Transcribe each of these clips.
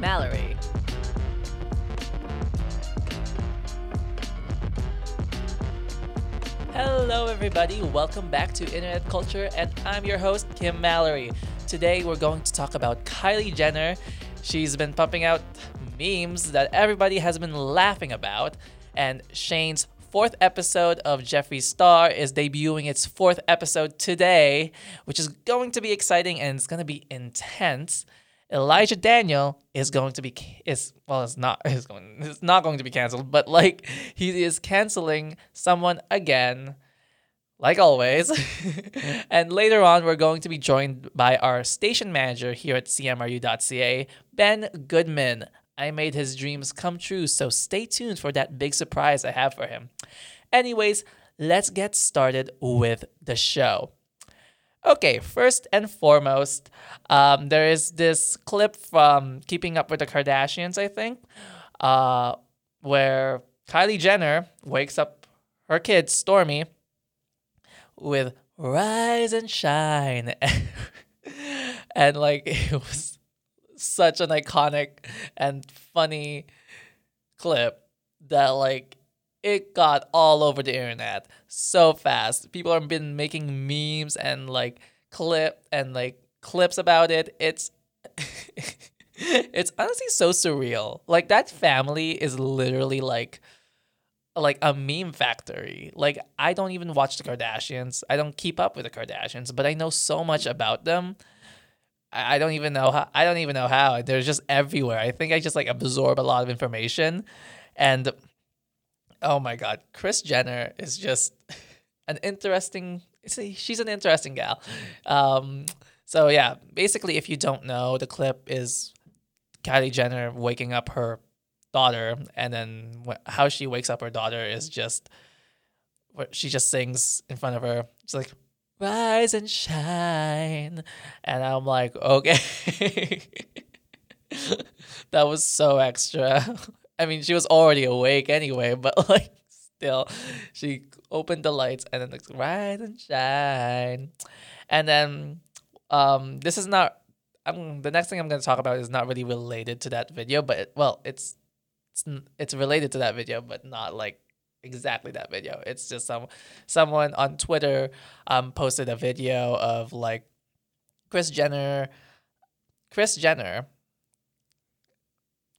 Mallory. Hello, everybody. Welcome back to Internet Culture, and I'm your host, Kim Mallory. Today, we're going to talk about Kylie Jenner. She's been pumping out memes that everybody has been laughing about, and Shane's fourth episode of Jeffree Star is debuting its fourth episode today, which is going to be exciting and it's going to be intense. Elijah Daniel is going to be is well it's not is going it's not going to be canceled, but like he is canceling someone again like always. and later on we're going to be joined by our station manager here at cmru.ca, Ben Goodman. I made his dreams come true, so stay tuned for that big surprise I have for him. Anyways, let's get started with the show. Okay, first and foremost, um, there is this clip from Keeping Up with the Kardashians, I think, uh, where Kylie Jenner wakes up her kid, Stormi, with Rise and Shine. and like, it was such an iconic and funny clip that like it got all over the internet so fast. People have been making memes and like clip and like clips about it. It's it's honestly so surreal. Like that family is literally like like a meme factory. Like I don't even watch the Kardashians. I don't keep up with the Kardashians, but I know so much about them. I don't even know how I don't even know how. They're just everywhere. I think I just like absorb a lot of information and oh my god, Kris Jenner is just an interesting she's an interesting gal. Um, so yeah, basically if you don't know, the clip is Kylie Jenner waking up her daughter and then how she wakes up her daughter is just she just sings in front of her. She's like rise and shine. And I'm like, okay. that was so extra. I mean, she was already awake anyway, but like, still, she opened the lights and then like, rise and shine. And then, um, this is not. I'm the next thing I'm going to talk about is not really related to that video, but it, well, it's it's it's related to that video, but not like exactly that video. It's just some someone on Twitter um posted a video of like Kris Jenner Kris Jenner.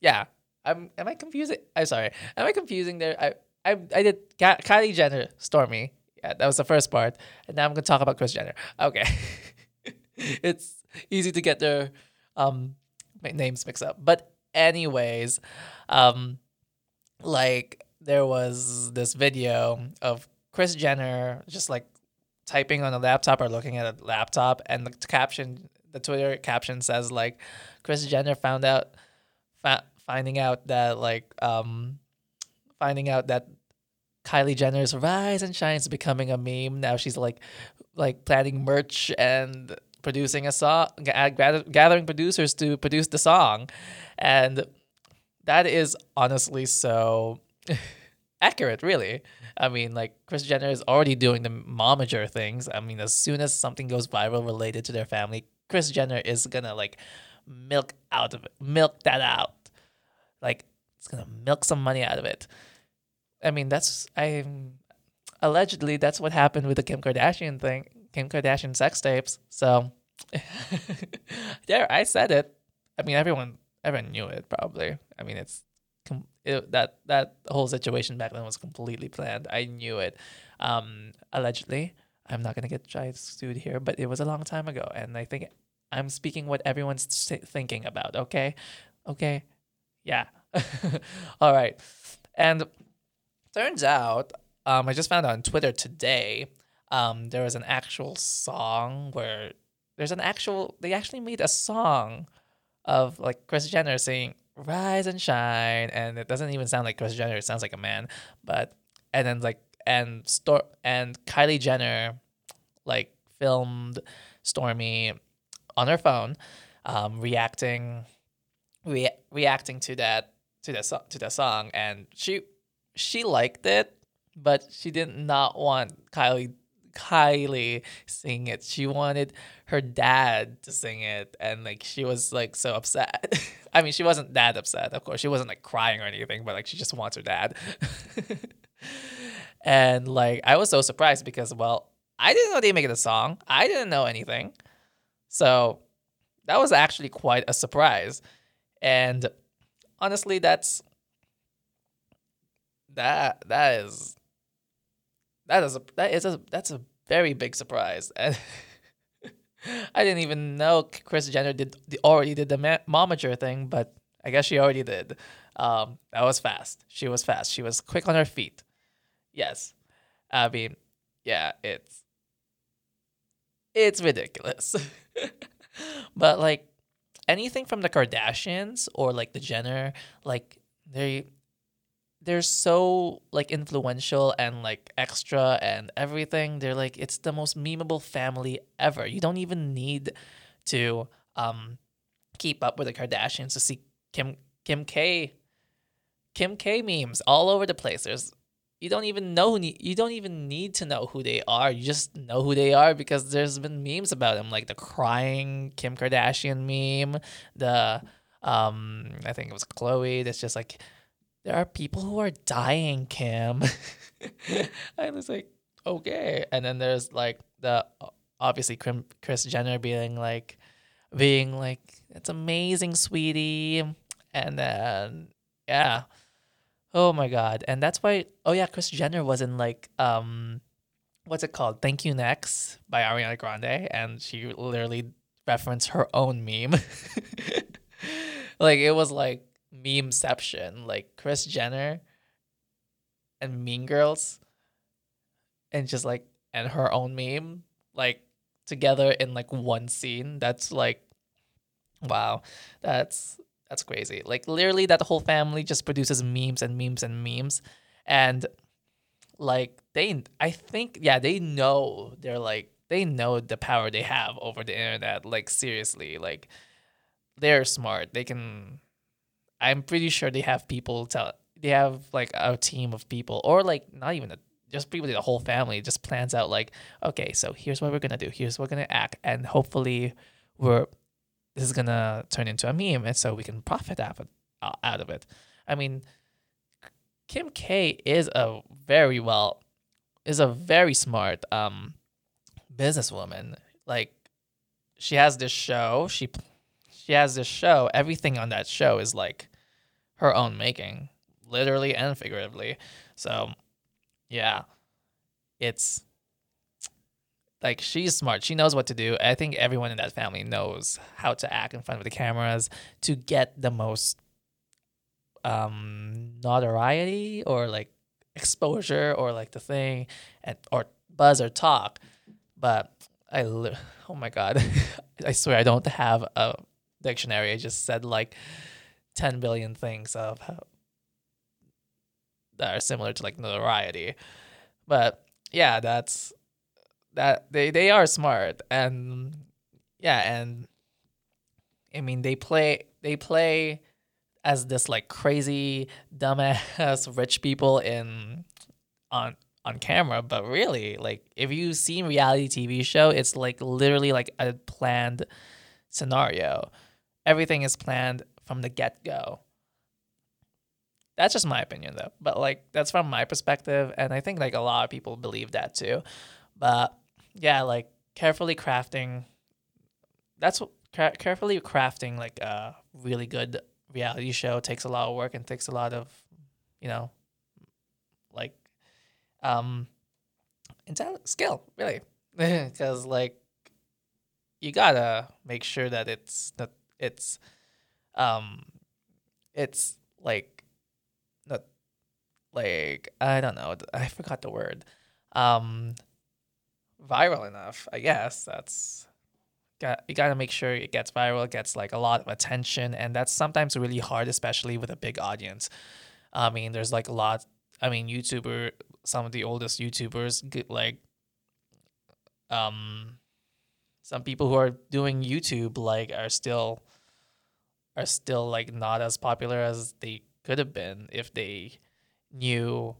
Yeah. I'm am I confusing? I'm sorry. Am I confusing there? I I I did Kylie Jenner Stormi. Yeah, that was the first part. And now I'm to talk about Kris Jenner. Okay. it's easy to get their um names mixed up. But anyways, um like there was this video of Kris Jenner just like typing on a laptop or looking at a laptop, and the caption, the Twitter caption says like, Kris Jenner found out, fa- finding out that like, um, finding out that Kylie Jenner's rise and shine is becoming a meme. Now she's like, like planning merch and producing a song, gathering producers to produce the song, and that is honestly so accurate, really. I mean, like Kris Jenner is already doing the momager things. I mean, as soon as something goes viral related to their family, Kris Jenner is gonna like milk out of it, milk that out. Like it's gonna milk some money out of it. I mean, that's I allegedly that's what happened with the Kim Kardashian thing, Kim Kardashian sex tapes. So there, I said it. I mean, everyone everyone knew it probably. I mean, it's it, that that whole situation back then was completely planned. I knew it. Um, allegedly, I'm not gonna get tried sued here, but it was a long time ago, and I think I'm speaking what everyone's thinking about. Okay, okay, yeah. All right, and turns out, um, I just found out on Twitter today, um, there was an actual song where there's an actual they actually made a song of like Kris Jenner saying rise and shine and it doesn't even sound like Kris Jenner it sounds like a man but and then like and store and Kylie Jenner like filmed Stormi on her phone um, reacting re- reacting to that to the so- to the song and she she liked it but she did not want Kylie Kylie sing it. She wanted her dad to sing it, and like she was like so upset. I mean, she wasn't that upset, of course. She wasn't like crying or anything, but like she just wants her dad. and like I was so surprised because well, I didn't know they made a song. I didn't know anything, so that was actually quite a surprise. And honestly, that's that that is that is a that is a that's a very big surprise. And I didn't even know Kris Jenner did already did the momager thing, but I guess she already did. Um, that was fast. She was fast. She was quick on her feet. Yes, I mean, yeah, it's it's ridiculous. but like anything from the Kardashians or like the Jenner, like they they're so like influential and like extra and everything. They're like it's the most memeable family ever. You don't even need to um keep up with the Kardashians to see Kim Kim K Kim K memes all over the place. There's you don't even know you don't even need to know who they are. You just know who they are because there's been memes about them, like the crying Kim Kardashian meme, the um I think it was Khloé That's just like there are people who are dying, Kim. I was like, okay. And then there's like the obviously Kris Jenner being like, being like, it's amazing, sweetie. And then, yeah. Oh my God. And that's why, oh yeah, Kris Jenner was in like, um, what's it called? Thank You Next by Ariana Grande. And she literally referenced her own meme. like, it was like, memeception, like Kris Jenner and Mean Girls, and just like and her own meme, like together in like one scene. That's like, wow, that's that's crazy. Like literally, that whole family just produces memes and memes and memes, and like they, I think, yeah, they know they're like they know the power they have over the internet. Like seriously, like they're smart. They can I'm pretty sure they have people tell they have like a team of people or like not even a just people the whole family just plans out like okay so here's what we're gonna do here's what we're gonna act and hopefully we're this is gonna turn into a meme and so we can profit out of it, uh, out of it i mean kim k is a very well is a very smart um businesswoman like she has this show she she has this show everything on that show is like her own making, literally and figuratively. So, yeah, it's like she's smart. She knows what to do. I think everyone in that family knows how to act in front of the cameras to get the most um notoriety or like exposure or like the thing and or buzz or talk. But I oh my god, I swear I don't have a dictionary. I just said like 10 billion things of that are similar to like notoriety. But yeah, that's that they they are smart and yeah, and I mean they play they play as this like crazy dumbass rich people in on on camera, but really like if you've seen reality TV show, it's like literally like a planned scenario. Everything is planned from the get go. That's just my opinion though. But like that's from my perspective and I think like a lot of people believe that too. But yeah, like carefully crafting that's what carefully crafting like a really good reality show takes a lot of work and takes a lot of, you know, like um intelligent skill, really. Cuz like you got to make sure that it's that it's um it's like not like I don't know I forgot the word um viral enough I guess that's got you got to make sure it gets viral gets like a lot of attention and that's sometimes really hard especially with a big audience. I mean there's like a lot I mean YouTuber some of the oldest YouTubers get like um some people who are doing YouTube like are still are still like not as popular as they could have been if they knew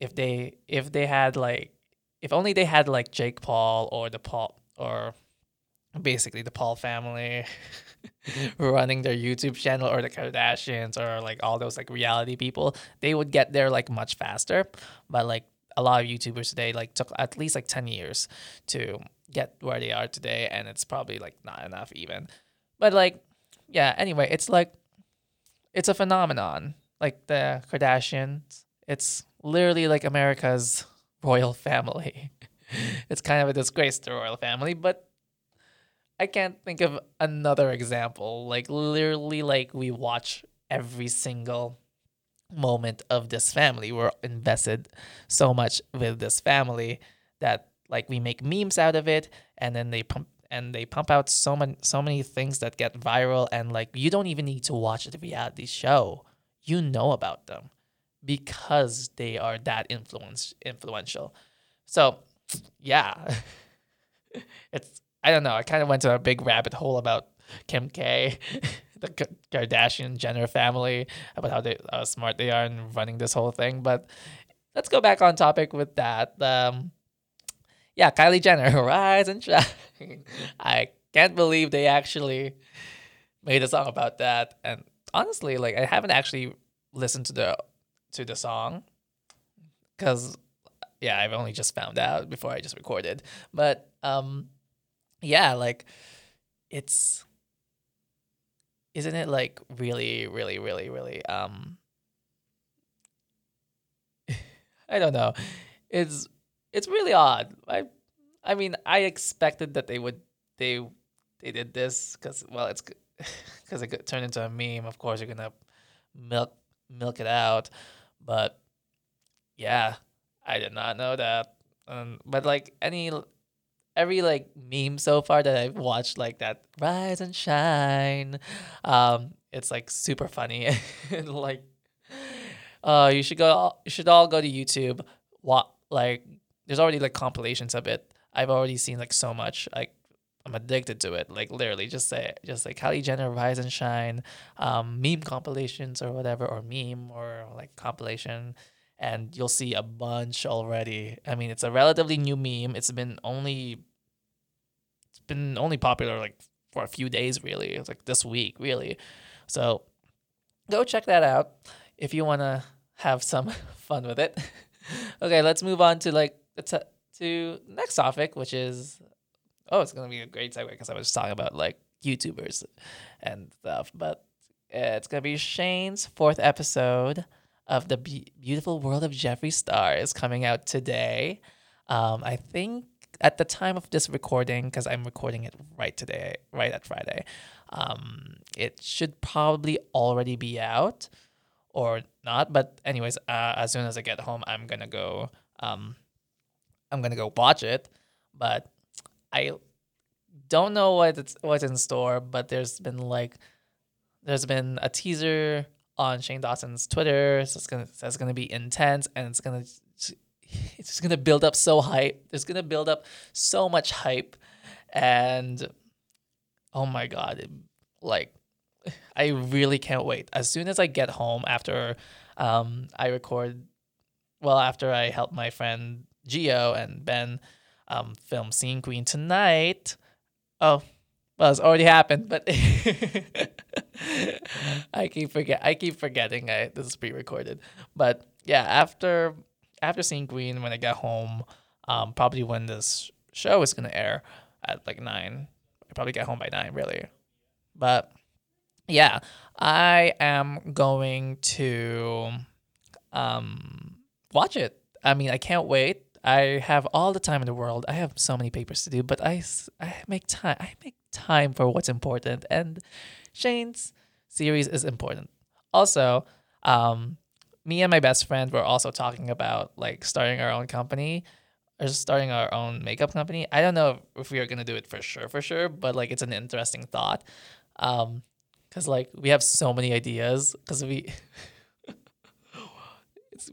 if they if they had like if only they had like Jake Paul or the Paul or basically the Paul family running their YouTube channel or the Kardashians or like all those like reality people, they would get there like much faster. But like a lot of YouTubers today like took at least like 10 years to get where they are today and it's probably like not enough even. But like yeah, anyway, it's like it's a phenomenon. Like the Kardashians, it's literally like America's royal family. it's kind of a disgrace to the royal family, but I can't think of another example. Like literally like we watch every single moment of this family. We're invested so much with this family that like we make memes out of it and then they pump and they pump out so many so many things that get viral and like you don't even need to watch the reality show. You know about them because they are that influence influential. So, yeah. it's I don't know. I kind of went to a big rabbit hole about Kim K, the Kardashian Jenner family, about how they how smart they are in running this whole thing. But let's go back on topic with that. Um, yeah, Kylie Jenner, rise and shine. I can't believe they actually made a song about that. And honestly, like I haven't actually listened to the to the song because yeah, I've only just found out before I just recorded. But um, yeah, like it's isn't it like really, really, really, really um I don't know. It's it's really odd. I I mean, I expected that they would they they did this because well, it's because it could turn into a meme. Of course, you're gonna milk milk it out, but yeah, I did not know that. Um, but like any every like meme so far that I've watched, like that rise and shine, um, it's like super funny and like, uh, you should go. You should all go to YouTube. What like there's already like compilations of it. I've already seen like so much. Like I'm addicted to it. Like literally, just say just like Kylie Jenner rise and shine, um, meme compilations or whatever, or meme or like compilation and you'll see a bunch already. I mean, it's a relatively new meme. It's been only it's been only popular like for a few days really. It's like this week, really. So go check that out if you want to have some fun with it. okay, let's move on to like to to next topic, which is oh, it's gonna be a great segue because I was talking about like YouTubers and stuff, but it's gonna be Shane's fourth episode of the Be- Beautiful World of Jeffree Star is coming out today. Um, I think at the time of this recording, because I'm recording it right today, right at Friday, um, it should probably already be out or not. But anyways, uh, as soon as I get home, I'm gonna go. Um, I'm gonna go watch it. But I don't know what it's what's in store. But there's been like, there's been a teaser on Shane Dawson's Twitter. So it's gonna it's gonna be intense and it's gonna it's just gonna build up so hype. It's gonna build up so much hype, and oh my god, it, like I really can't wait. As soon as I get home after um, I record, well after I help my friend Geo and Ben um, film Scene Queen tonight. Oh, well, it's already happened, but I keep forget I keep forgetting I this is pre-recorded. But yeah, after after Scene Queen, when I get home, um, probably when this show is gonna air at like nine. I probably get home by nine, really. But yeah, I am going to um watch it. I mean, I can't wait. I have all the time in the world. I have so many papers to do, but I, I make time. I make time for what's important, and Shane's series is important. Also, um, me and my best friend were also talking about like starting our own company or starting our own makeup company. I don't know if we are gonna do it for sure, for sure, but like it's an interesting thought. Um, cause like we have so many ideas. Cause we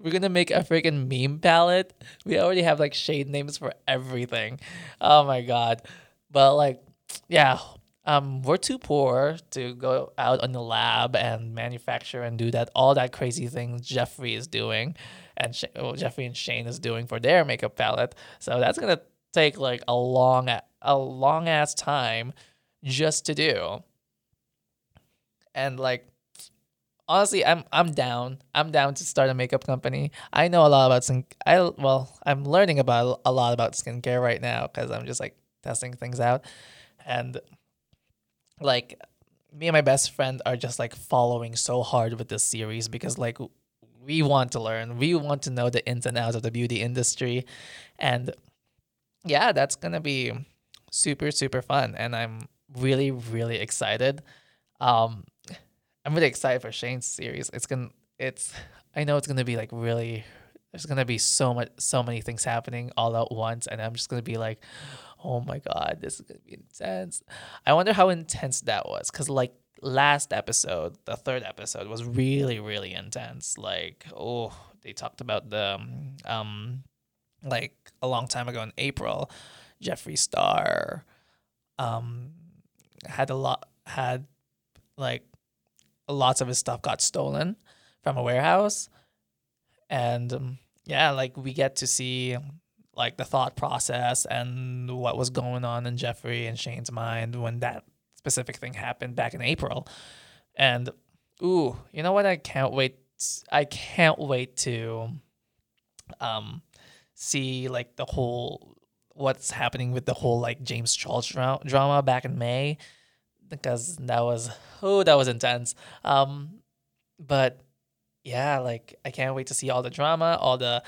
we're gonna make a freaking meme palette. We already have like shade names for everything. Oh my god. But like, yeah, um, we're too poor to go out on the lab and manufacture and do that all that crazy things Jeffree is doing, and Sh- well, Jeffree and Shane is doing for their makeup palette. So that's gonna take like a long a long ass time just to do. And like honestly, I'm I'm down. I'm down to start a makeup company. I know a lot about skin. I well, I'm learning about a lot about skincare right now because I'm just like testing things out, and like me and my best friend are just like following so hard with this series because like we want to learn, we want to know the ins and outs of the beauty industry, and yeah, that's gonna be super super fun, and I'm really really excited. Um, I'm really excited for Shane's series. It's gonna it's I know it's gonna be like really there's gonna be so much so many things happening all at once and I'm just gonna be like, oh my god, this is gonna be intense. I wonder how intense that was. Cause like last episode, the third episode was really, really intense. Like, oh, they talked about the um like a long time ago in April, Jeffree Star um had a lot had like lots of his stuff got stolen from a warehouse. And um, yeah like we get to see like the thought process and what was going on in Jeffree and shane's mind when that specific thing happened back in april. And ooh you know what i can't wait i can't wait to um see like the whole what's happening with the whole like james charles dra- drama back in may because that was oh that was intense. Um, but yeah, like I can't wait to see all the drama, all the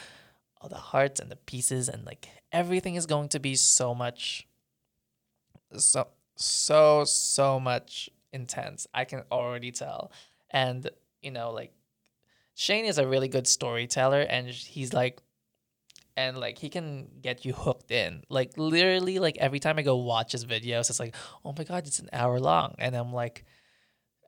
all the hearts and the pieces, and like everything is going to be so much, so so so much intense. I can already tell, and you know like Shane is a really good storyteller, and he's like and like he can get you hooked in. Like literally, like every time I go watch his videos, it's like, oh my god, it's an hour long, and I'm like,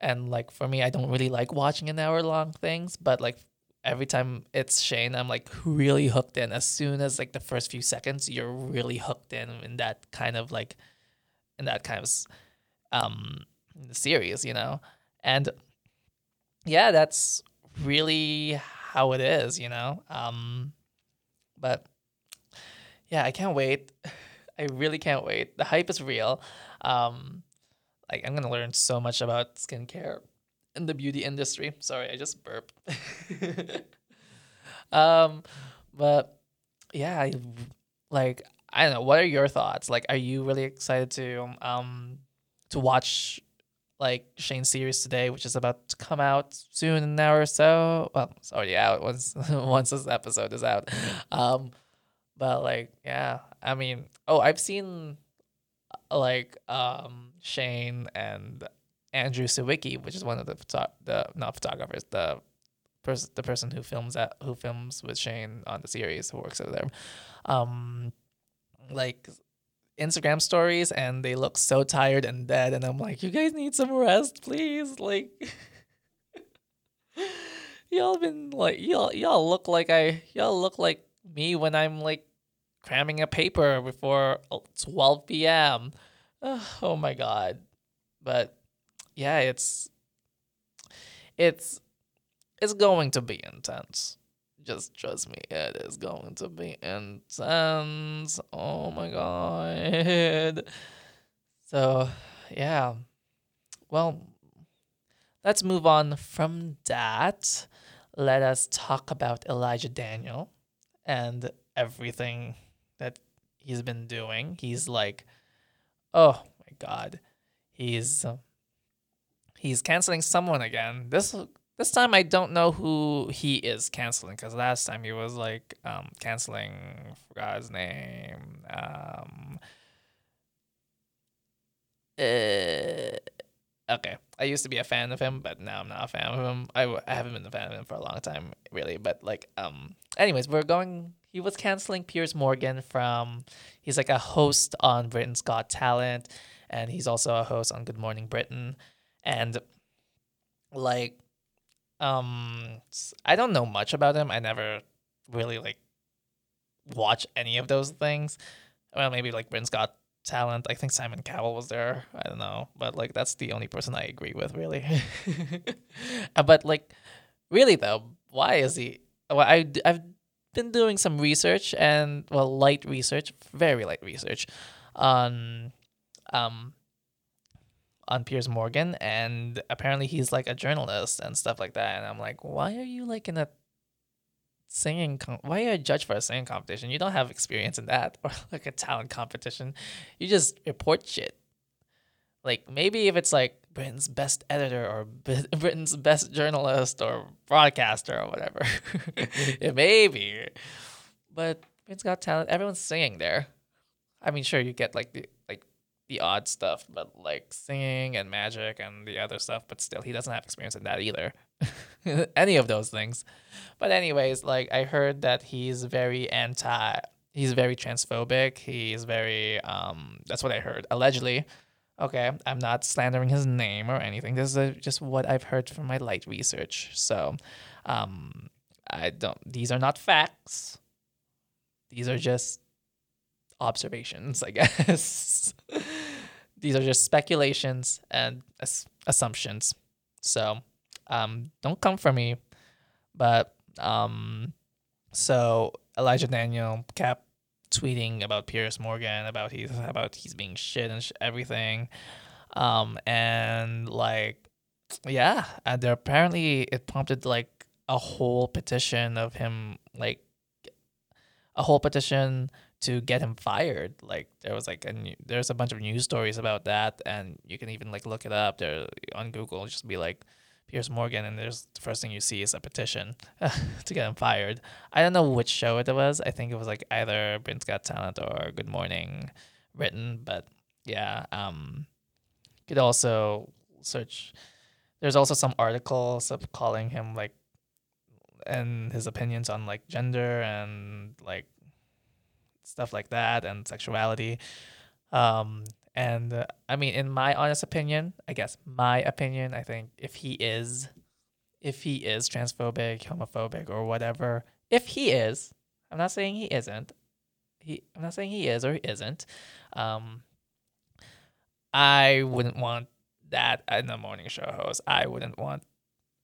and like for me, I don't really like watching an hour long things, but like every time it's Shane, I'm like really hooked in. As soon as like the first few seconds, you're really hooked in in that kind of like, in that kind of um series, you know, and yeah, that's really how it is, you know. Um, but yeah, I can't wait. I really can't wait. The hype is real. Um, like I'm gonna learn so much about skincare in the beauty industry. Sorry, I just burped. um, but yeah, I, like I don't know. What are your thoughts? Like, are you really excited to um to watch like Shane's series today, which is about to come out soon in an hour or so. Well, it's already out once once this episode is out. Um, but like, yeah, I mean, oh, I've seen uh, like um Shane and Andrew Siwicki, which is one of the photo- the not photographers, the person the person who films at who films with Shane on the series who works over there. Um, like Instagram stories and they look so tired and dead and I'm like, you guys need some rest, please. Like y'all been like y'all y'all look like I y'all look like me when I'm like cramming a paper before 12 p.m. Oh my god. But yeah, it's it's it's going to be intense. Just trust me, it is going to be intense. Oh my god. So, yeah. Well, let's move on from that. Let us talk about Elijah Daniel and everything that he's been doing. He's like, oh my god. He's uh, he's canceling someone again. This this time I don't know who he is canceling because last time he was like um canceling forgot his name. Um uh, okay. I used to be a fan of him, but now I'm not a fan of him. I, I haven't been a fan of him for a long time, really. But like, um, anyways, we're going. He was canceling Piers Morgan from. He's like a host on Britain's Got Talent, and he's also a host on Good Morning Britain, and like um, I don't know much about him. I never really like watch any of those things. Well, maybe like Britain's Got Talent. I think Simon Cowell was there. I don't know, but like that's the only person I agree with, really. Uh, but like, really though, why is he? Well, I I've been doing some research and well, light research, very light research on um on Piers Morgan and apparently he's like a journalist and stuff like that and I'm like, "Why are you like in a singing com- why are you a judge for a singing competition? You don't have experience in that or like a talent competition. You just report shit." Like maybe if it's like Britain's best editor or Britain's best journalist or broadcaster or whatever, it may be. But Britain's Got Talent, everyone's singing there. I mean, sure, you get like the the odd stuff, but like singing and magic and the other stuff. But still, he doesn't have experience in that either. Any of those things. But anyways, like I heard that he's very anti. He's very transphobic. He's very um. That's what I heard allegedly. Okay, I'm not slandering his name or anything. This is a, just what I've heard from my light research. So, um, I don't. These are not facts. These are just observations, I guess. these are just speculations and ass- assumptions. So, um, don't come for me. But um, so Elijah Daniel kept tweeting about Piers Morgan about he's about he's being shit and sh- everything, um, and like yeah, and there apparently it prompted like a whole petition of him like a whole petition to get him fired. Like there was like a new, there's a bunch of news stories about that, and you can even like look it up there on Google. Just be like Piers Morgan, and there's the first thing you see is a petition to get him fired. I don't know which show it was. I think it was like either Britain's Got Talent or Good Morning Britain, but yeah. Um, you could also search. There's also some articles of calling him like, and his opinions on like gender and like stuff like that and sexuality. Um, and uh, I mean, in my honest opinion, I guess my opinion, I think if he is, if he is transphobic, homophobic, or whatever, if he is, I'm not saying he isn't. He, I'm not saying he is or he isn't. Um, I wouldn't want that in a morning show host. I wouldn't want.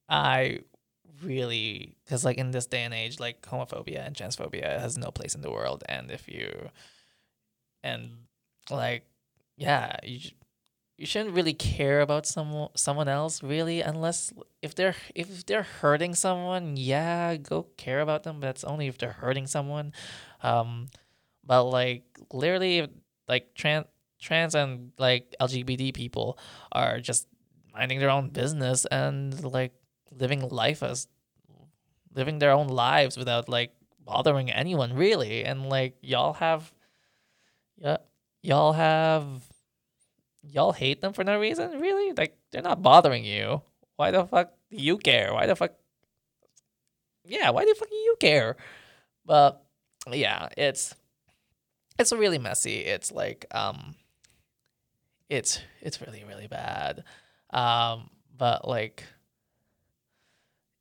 I really because like in this day and age, like homophobia and transphobia has no place in the world, and if you, and like yeah, you you shouldn't really care about someone someone else really unless if they're if they're hurting someone, yeah, go care about them, but that's only if they're hurting someone. Um but like literally like trans trans and like LGBT people are just minding their own business and like living life as living their own lives without like bothering anyone really. And like y'all have yeah y'all have y'all hate them for no reason really? Like they're not bothering you. Why the fuck do you care? Why the fuck yeah why the fuck do you care? But yeah it's it's really messy. It's like um it's it's really really bad. Um but like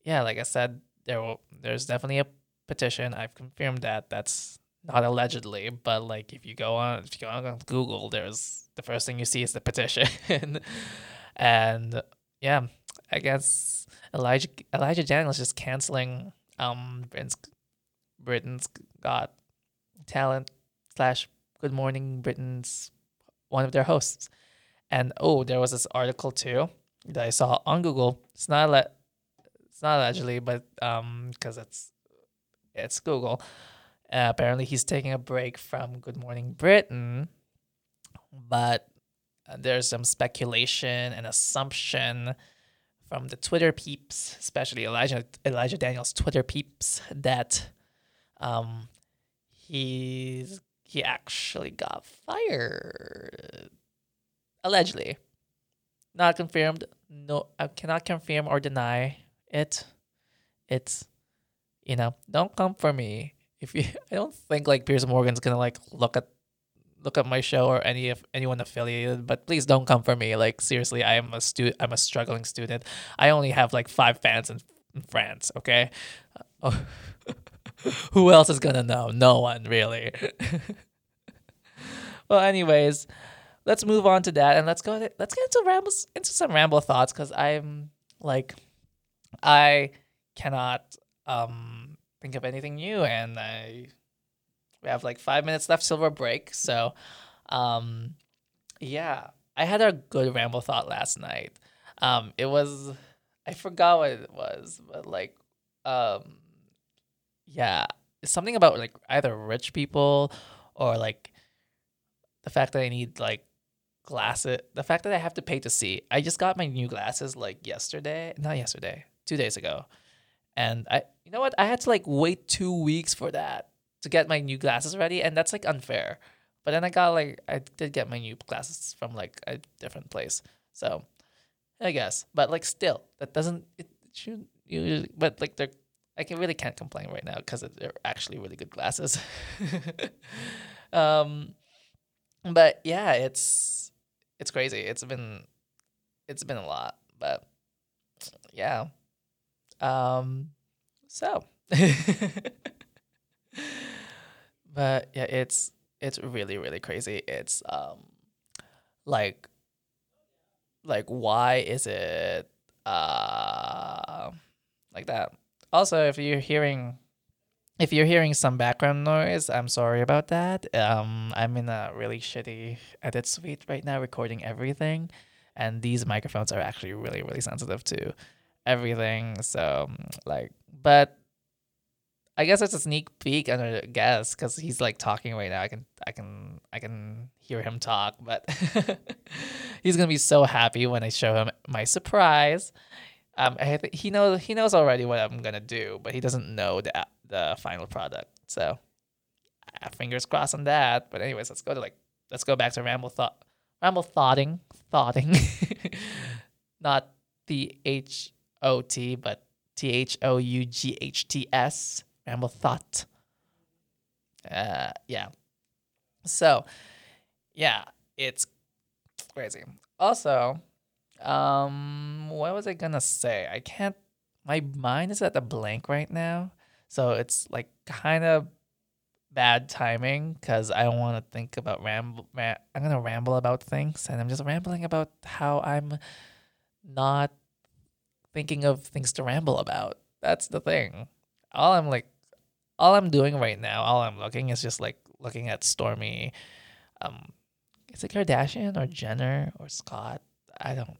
yeah like i said there will there's definitely a petition. I've confirmed that. That's not allegedly, but like if you go on if you go on Google, there's the first thing you see is the petition, and yeah, I guess Elijah Elijah Daniels just canceling um Britain's Britain's Got Talent slash Good Morning Britain's one of their hosts, and oh, there was this article too that I saw on Google. It's not le- it's not allegedly, but um because it's it's Google uh, apparently, he's taking a break from Good Morning Britain, but uh, there's some speculation and assumption from the Twitter peeps, especially Elijah Elijah Daniels Twitter peeps, that um, he's he actually got fired allegedly. Not confirmed. No, I cannot confirm or deny it. It's you know, don't come for me if you I don't think like Piers Morgan's gonna like look at look at my show or any of anyone affiliated, but please don't come for me. Like seriously, I am a stu I'm a struggling student. I only have like five fans in, in France, okay? Oh. Who else is gonna know? No one really. well, anyways, let's move on to that and let's go let's get into rambles into some ramble thoughts because I'm like I cannot um think of anything new, and I we have like five minutes left till our break. So, um, yeah, I had a good ramble thought last night. Um, it was I forgot what it was, but like, um, yeah, something about like either rich people or like the fact that I need like glasses. The fact that I have to pay to see. I just got my new glasses like yesterday, not yesterday, two days ago, and I, you know what? I had to like wait two weeks for that to get my new glasses ready, and that's like unfair. But then I got like I did get my new glasses from like a different place, so I guess. But like still, that doesn't it should usually. But like they're I can really can't complain right now because they're actually really good glasses. um, but yeah, it's it's crazy. It's been it's been a lot, but yeah. Um, so, but yeah, it's it's really really crazy. It's um, like like why is it uh like that? Also, if you're hearing if you're hearing some background noise, I'm sorry about that. Um, I'm in a really shitty edit suite right now, recording everything, and these microphones are actually really, really sensitive to everything. So, like, but I guess it's a sneak peek under guess because he's like talking right now. I can, I can, I can hear him talk, but he's gonna be so happy when I show him my surprise. Um, I think he knows he knows already what I'm gonna do, but he doesn't know the the final product. So, uh, fingers crossed on that. But anyways, let's go to like let's go back to ramble thought ramble thoughting thoughting, not the H O T, but T H O U G H T S ramble thought. Uh, yeah. So, yeah, it's crazy. Also, um, what was I gonna say? I can't. My mind is at the blank right now, so it's like kind of bad timing because I want to think about ramble. Ram- I'm gonna ramble about things, and I'm just rambling about how I'm not thinking of things to ramble about. That's the thing. All I'm like, all I'm doing right now, all I'm looking is just like looking at Stormi. Um, is it Kardashian or Jenner or Scott? I don't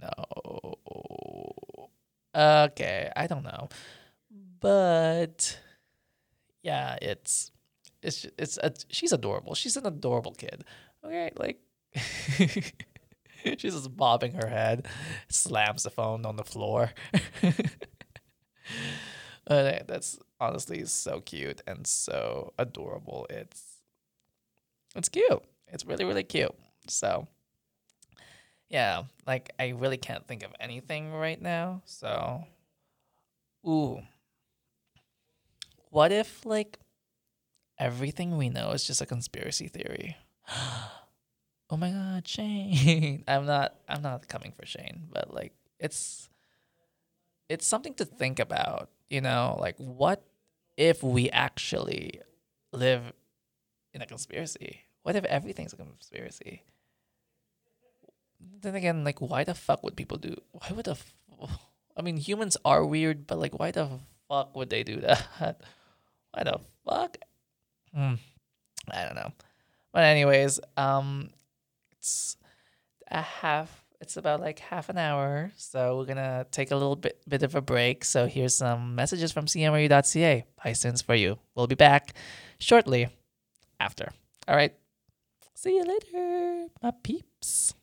know. Okay, I don't know, but yeah, it's it's it's a, she's adorable. She's an adorable kid. Okay, like she's just bobbing her head, slams the phone on the floor. uh, that's honestly so cute and so adorable. It's it's cute. It's really really cute. So yeah, like I really can't think of anything right now. So, ooh, what if like everything we know is just a conspiracy theory? oh my god, Shane! I'm not. I'm not coming for Shane, but like it's it's something to think about. You know, like what if we actually live in a conspiracy? What if everything's a conspiracy? then again, like, why the fuck would people do? Why would the? F- I mean, humans are weird, but like, why the fuck would they do that? why the fuck? Hmm. I don't know. But anyways, um, it's a half. It's about like half an hour, so we're gonna take a little bit bit of a break. So here's some messages from CMRU.ca. Students, for you. We'll be back shortly after. All right. See you later, my peeps.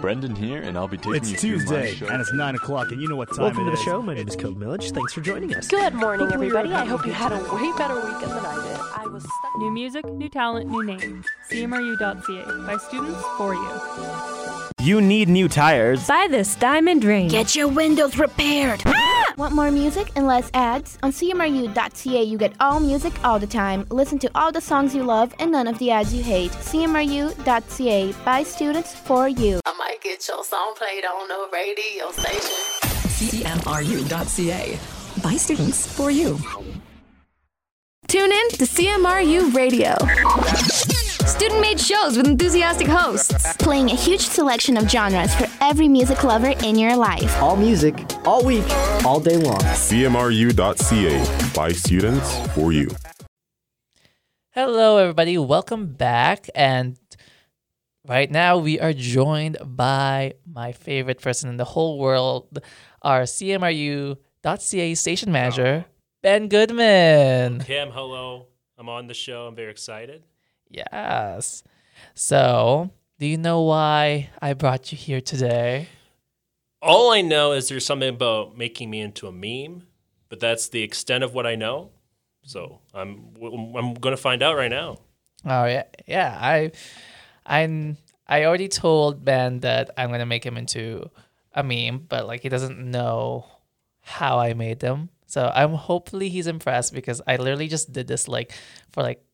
Brendan here, and I'll be taking It's you through my Tuesday, show. and it's 9 o'clock, and you know what time Welcome it to the is. show. My name is Code Millage. Thanks for joining us. Good morning, everybody. I hope you had a way better weekend than I did. I was stuck. New music, new talent, new name. CMRU.ca by students for you. You need new tires. Buy this diamond ring. Get your windows repaired. Want more music and less ads? On CMRU.ca, you get all music all the time. Listen to all the songs you love and none of the ads you hate. CMRU.ca, by students for you. I might get your song played on the radio station. CMRU.ca. By students for you. Tune in to CMRU Radio. Student made shows with enthusiastic hosts. Playing a huge selection of genres for every music lover in your life. All music, all week, all day long. CMRU.ca by students for you. Hello, everybody. Welcome back. And right now, we are joined by my favorite person in the whole world, our CMRU.ca station manager, Ben Goodman. Kim, hello. I'm on the show. I'm very excited. Yes. So, do you know why I brought you here today? All I know is there's something about making me into a meme, but that's the extent of what I know. So I'm I'm going to find out right now. Oh yeah, yeah. I, I, I already told Ben that I'm gonna make him into a meme, but like he doesn't know how I made them. So I'm hopefully he's impressed because I literally just did this like for like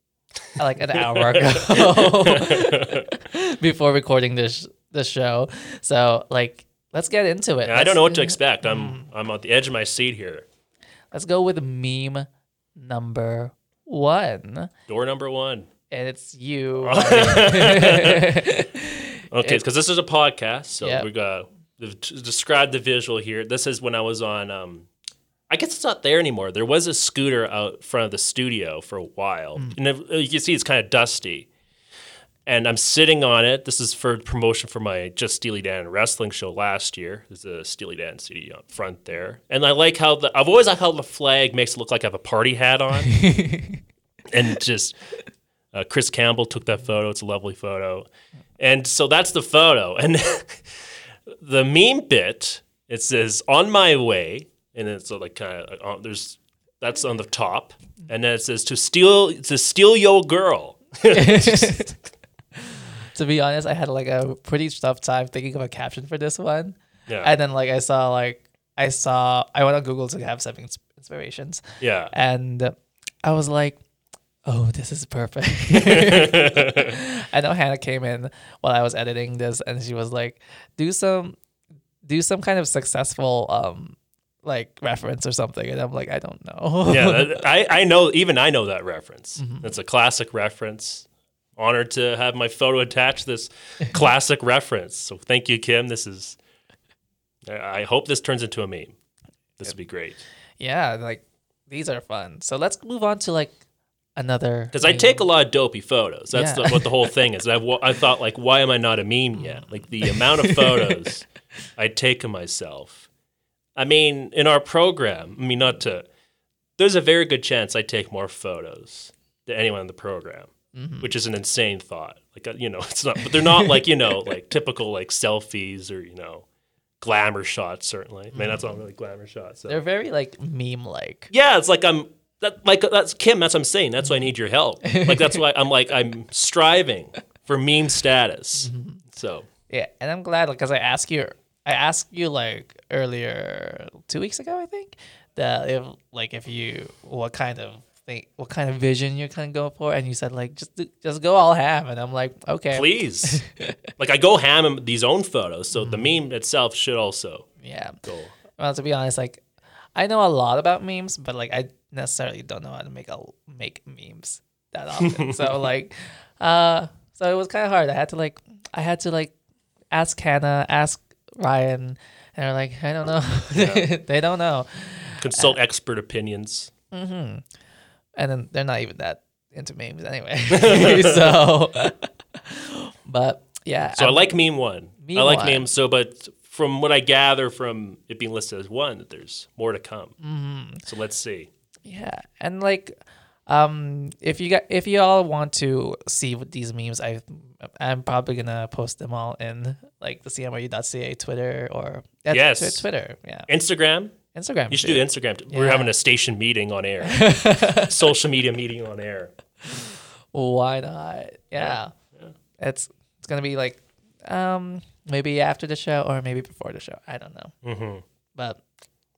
like an hour ago before recording this this show. So like let's get into it. I don't know what to expect. I'm I'm on the edge of my seat here. Let's go with meme number one, Door number one. and it's you. Okay, because this is a podcast, so Yep. we got describe the visual here. This is when I was on. Um, I guess it's not there anymore. There was a scooter out front of the studio for a while, and it, you can see it's kind of dusty. And I'm sitting on it. This is for promotion for my Just Steely Dan wrestling show last year. There's a Steely Dan CD on front there, and I like how the I've always liked how the flag makes it look like I have a party hat on, and just uh, Chris Campbell took that photo. It's a lovely photo. And so that's the photo. And the meme bit, it says on my way. And it's uh, like kind of, uh, there's, that's on the top. And then it says to steal, to steal your girl. to be honest, I had like a pretty tough time thinking of a caption for this one. Yeah. And then like I saw like I saw I went on Google to have some inspirations. Yeah. And I was like, oh, this is perfect. I know Hannah came in while I was editing this and she was like, do some do some kind of successful um like reference or something. And I'm like, I don't know. yeah. that- I, I know, even I know that reference. Mm-hmm. It's a classic reference. Honored to have my photo attached this classic reference. So thank you, Kim. This is, I hope this turns into a meme. This would be great. yeah, like these are fun. So let's move on to like another Because I take a lot of dopey photos. That's Yeah. the, what the whole thing is. I, wa- I thought, like, why am I not a meme yet? Like, the amount of photos I take of myself. I mean, in our program, I mean, not to, there's a very good chance I take more photos than anyone in the program, mm-hmm. which is an insane thought. Like, uh, you know, it's not, but they're not like, you know, like typical like selfies or, you know, glamour shots, certainly. I mean, that's not mm-hmm. really glamour shots. So. They're very like meme like. Yeah, it's like I'm that like uh, that's Kim. That's what I'm saying. That's why I need your help. Like that's why I'm like I'm striving for meme status. Mm-hmm. So Yeah, and I'm glad because I asked you, I asked you like earlier two weeks ago, I think, that if like if you what kind of thing, what kind of vision you're kind of going for, and you said like just just go all ham, and I'm like okay, please, like I go ham in these own photos. So the meme itself should also yeah. go. Well, to be honest, like I know a lot about memes, but like I necessarily don't know how to make a make memes that often. so like, uh, so it was kind of hard. I had to like, I had to like ask Hannah, ask Ryan, and they're like, I don't know, they don't know, Consult expert opinions. and then they're not even that into memes anyway. so, but yeah, So I I'm- like meme one. Meme I like one. meme. So, but from what I gather from it being listed as one, that there's more to come. Mm-hmm. So let's see. Yeah, and like, um, if you got if you all want to see what these memes, I I'm probably gonna post them all in like the CMRU.ca Twitter or uh, Yes. tw- Twitter, yeah, Instagram. Instagram. You should too. do Instagram. too. We're having a station meeting on air, social media meeting on air. Why not? Yeah, it's it's gonna be like, um, maybe after the show or maybe before the show. I don't know, hmm but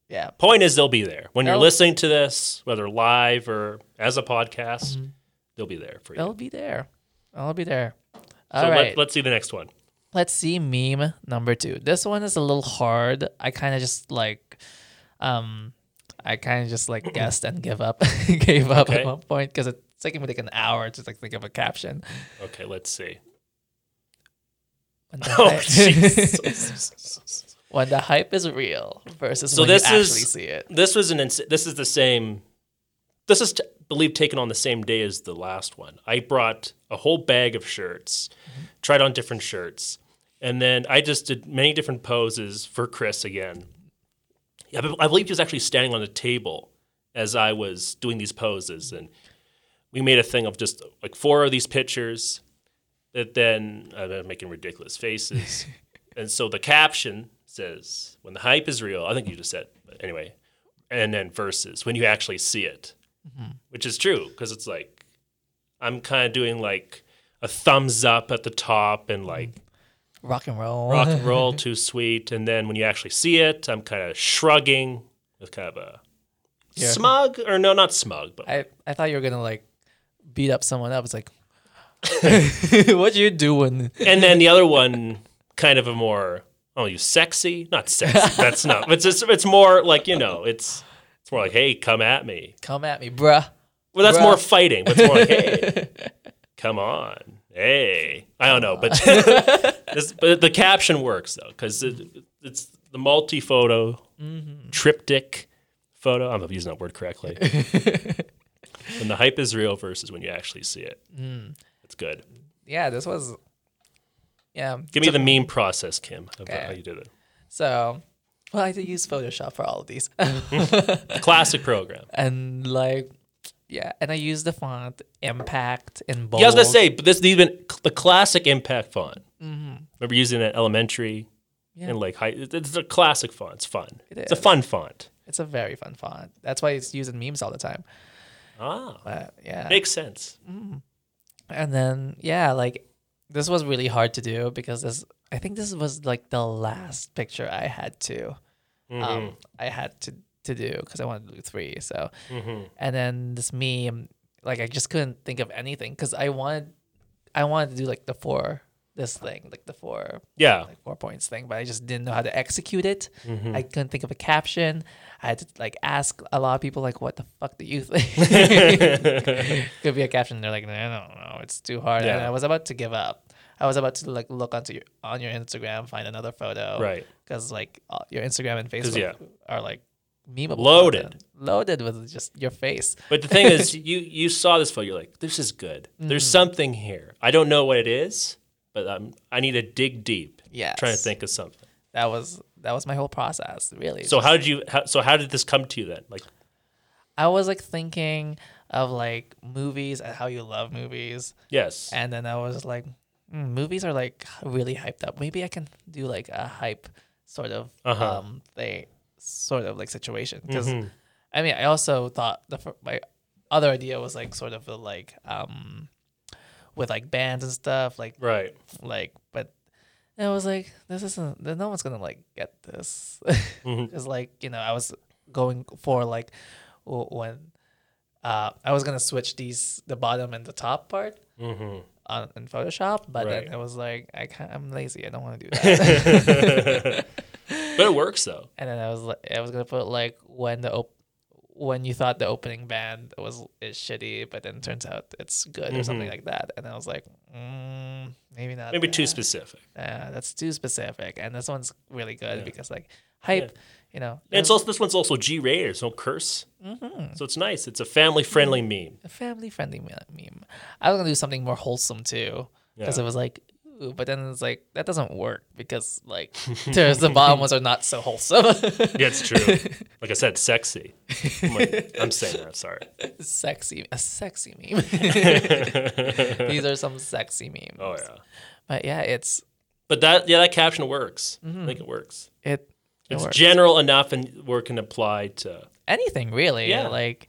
yeah, Point is, they'll be there when you're They'll- listening to this, whether live or as a podcast. Mm-hmm. They'll be there for you. They'll be there. I'll be there. All so right. let, us see the next one. Let's see meme number two. This one is a little hard. I kind of just like, um, I kind of just like guessed and give up, gave up Okay. at one point because it's taking me like an hour to like think of a caption. Okay, let's see. When the, Oh, hype, when the hype is real versus so when this you is actually see it. this was an ins- this is the same. This is, t- believe, taken on the same day as the last one. I brought a whole bag of shirts, tried on different shirts, and then I just did many different poses for Chris again. I I believe he was actually standing on a table as I was doing these poses, and we made a thing of just like four of these pictures. That then uh, I'm making ridiculous faces, and so the caption says, "When the hype is real." I think you just said, but anyway, and then versus when you actually see it, mm-hmm. which is true because it's like I'm kind of doing like a thumbs up at the top and like Rock and roll. rock and roll too sweet, and then when you actually see it, I'm kind of shrugging with kind of a Yeah. smug or no, not smug, but I, I thought you were gonna like beat up someone up. It's like what you doing? and then the other one kind of a more oh you sexy not sexy that's not it's just it's more like you know it's it's more like hey come at me Come at me, bruh. well that's Bruh. more fighting but it's more like hey come on hey I don't know but uh. this, but the caption works though because it, it's the multi photo mm-hmm. triptych photo. I'm using that word correctly. When the hype is real versus when you actually see it. Mm. It's good. Yeah, this was yeah. give me the meme process Kim of Okay. how you did it. So well I did use Photoshop for all of these. Mm-hmm. classic program. And like yeah, and I use the font impact in bold. Yeah, I was gonna say, but this these been the classic impact font. Remember using it at elementary Yeah. and like high. It's a classic font. It's fun. It it's a fun font. It's a very fun font. That's why it's used in memes all the time. Ah, But yeah. makes sense. And then yeah, like this was really hard to do because this I think this was like the last picture I had to um I had to to do because I wanted to do three. So and then this meme like I just couldn't think of anything because I wanted I wanted to do like the four this thing like the four Yeah, like four points thing, but I just didn't know how to execute it. I couldn't think of a caption. I had to like ask a lot of people like, "What the fuck do you think?" Could be a caption. They're like, "I don't know. It's too hard." And Yeah. I was about to give up. I was about to like look onto your on your Instagram, find another photo, Right. Because like uh, your Instagram and Facebook yeah. are like memeable, Loaded. content. loaded with just your face. but the thing is, you you saw this photo. You're like, this is good. There's something here. I don't know what it is, but I'm, I need to dig deep. Yeah. trying to think of something. That was that was my whole process, really. So how did you? How, so how did this come to you then? Like, I was like thinking of like movies and how you love movies. yes, And then I was like, mm, movies are like really hyped up. Maybe I can do like a hype sort of Uh-huh. um thing, sort of like situation. Because Mm-hmm. I mean, I also thought the my other idea was like sort of a, like um with like bands and stuff like right. like but I was like this isn't no one's gonna like get this Mm-hmm. because like you know I was going for like when uh I was gonna switch these the bottom and the top part Mm-hmm. on in Photoshop but Right. then I was like I can't I'm lazy I don't want to do that But it works though. and then I was like I was gonna put like when the op- when you thought the opening band was is shitty but then turns out it's good or something like that and I was like mm, maybe not Mm-hmm. Maybe too that. specific. Uh, that's too specific, and this one's really good because like hype, you know, And it's also this one's also G rated. So no curse. Mm-hmm. So it's nice. It's a family friendly meme. a family friendly meme. I was gonna do something more wholesome too, because Yeah. it was like, ooh, but then it's like that doesn't work because like there's the bottom ones are not so wholesome. Yeah, it's true. like I said, sexy. I'm, like- I'm saying that. Sorry. sexy, a sexy meme. These are some sexy memes. Oh yeah. but yeah, it's But that yeah, that caption works. Mm-hmm. I think it works. it. it It's works. general enough and where it can apply to. anything really. Yeah. like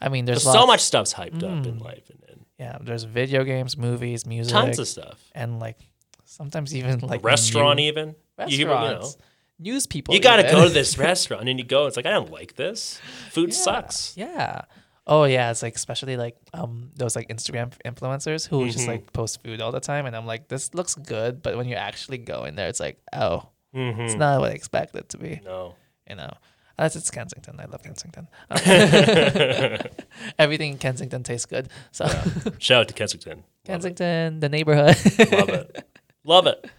I mean, there's so lots- much stuff's hyped up in mm. life, and, and Yeah, there's video games, movies, music, tons of stuff. and like sometimes even like Restaurant, new- even. You, you know, restaurants, news people. you got to go to this restaurant, and you go. It's like I don't like this. Food sucks. Yeah. Oh yeah, it's like especially like um those like Instagram influencers who Mm-hmm. just like post food all the time, and I'm like, this looks good, but when you actually go in there, it's like, oh, Mm-hmm. it's not what I expected it to be. No. You know, That's it's Kensington. I love Kensington. Everything in Kensington tastes good. So Shout out to Kensington. Kensington, the neighborhood. Love it. Love it.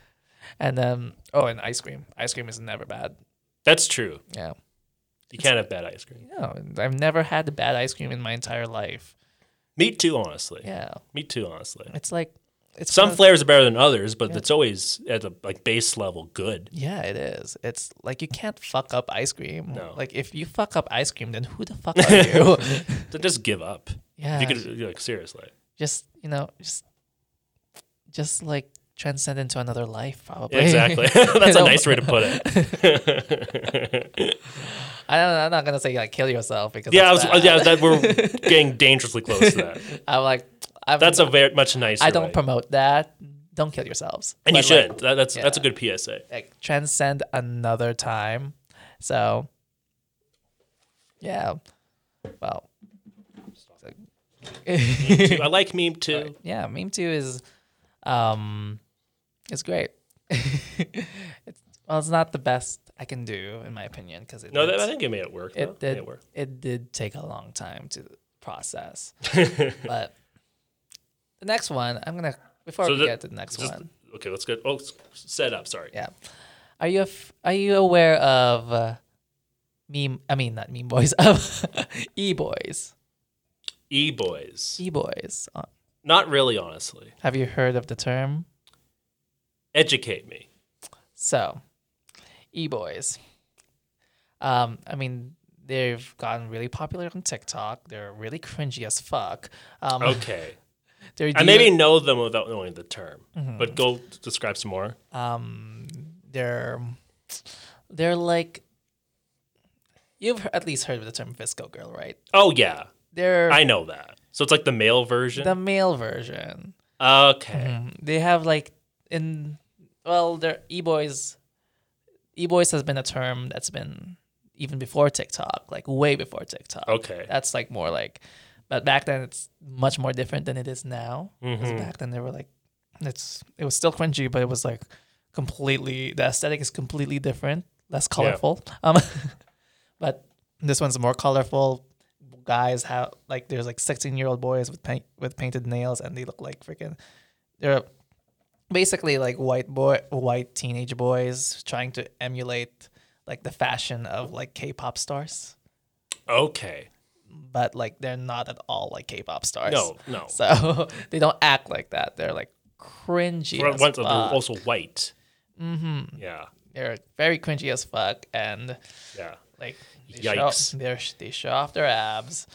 and um oh, and ice cream. Ice cream is never bad. That's true. Yeah. You can't have bad ice cream. No, I've never had bad ice cream in my entire life. Me too, honestly. Yeah. Me too, honestly. It's like it's Some of- flavors are better than others, but it's always at a like base level good. Yeah, it is. It's like you can't fuck up ice cream. No. Like if you fuck up ice cream, then who the fuck are you? So just give up. yeah. You could like seriously. just you know just just like transcend into another life probably Exactly. That's a nice way to put it. I don't, i'm not gonna say like kill yourself because yeah, I was, bad. yeah, that we're getting dangerously close to that. i'm like I'm, That's a very much nicer. i don't way. promote that don't kill yourselves and you But, like, should. That, that's that's a good PSA. like transcend another time so yeah well I like meme too. yeah meme too is um it's great it's, well it's not the best i can do in my opinion because it No, it's- I think it made it work. though. it Made did it work. it did take a long time to process but the next one i'm gonna before So we the- get to the next just- one Okay, let's get. Oh, set up. Sorry. yeah are you af- are you aware of uh, meme i mean not meme boys Of e-boys E boys. e-boys uh, Not really, honestly. have you heard of the term Educate me. So, e-boys. Um, I mean, they've gotten really popular on TikTok. They're really cringy as fuck. Um, Okay. I maybe dealing- know them without knowing the term, Mm-hmm. but go describe some more. um, they're they're like you've at least heard of the term VSCO girl, right? Oh yeah, They're I know that. So it's like the male version. the male version. okay. Mhm. They have like in well, they're e-boys. E-boys has been a term that's been even before TikTok, like way before TikTok. Okay. That's like more like, but back then it's much more different than it is now. Mhm. Back then they were like, it's it was still cringy, but it was like completely the aesthetic is completely different, less colorful. Um, but this one's more colorful. Guys have like there's like 16 year old boys with paint with painted nails, and they look like freaking. They're basically like white boy, white teenage boys trying to emulate like the fashion of like K-pop stars Okay. But like they're not at all like K-pop stars. No, no. So they don't act like that. They're like cringy. For as once, they're also white. Mm-hmm. Yeah. They're very cringy as fuck, and Yeah. like they Yikes. show, they're, they show off their abs,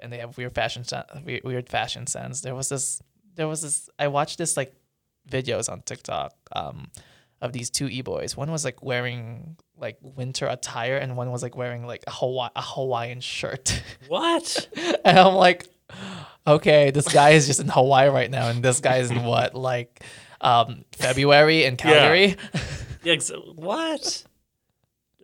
and they have weird fashion weird, weird fashion sense. There was this. There was this. I watched this like videos on TikTok. Um, of these two e-boys. One was like wearing like winter attire and one was like wearing like a Hawaii a Hawaiian shirt. What? And I'm like, okay, this guy is just in Hawaii right now, and this guy is in what, like, um, February in Calgary? yeah. ex- What?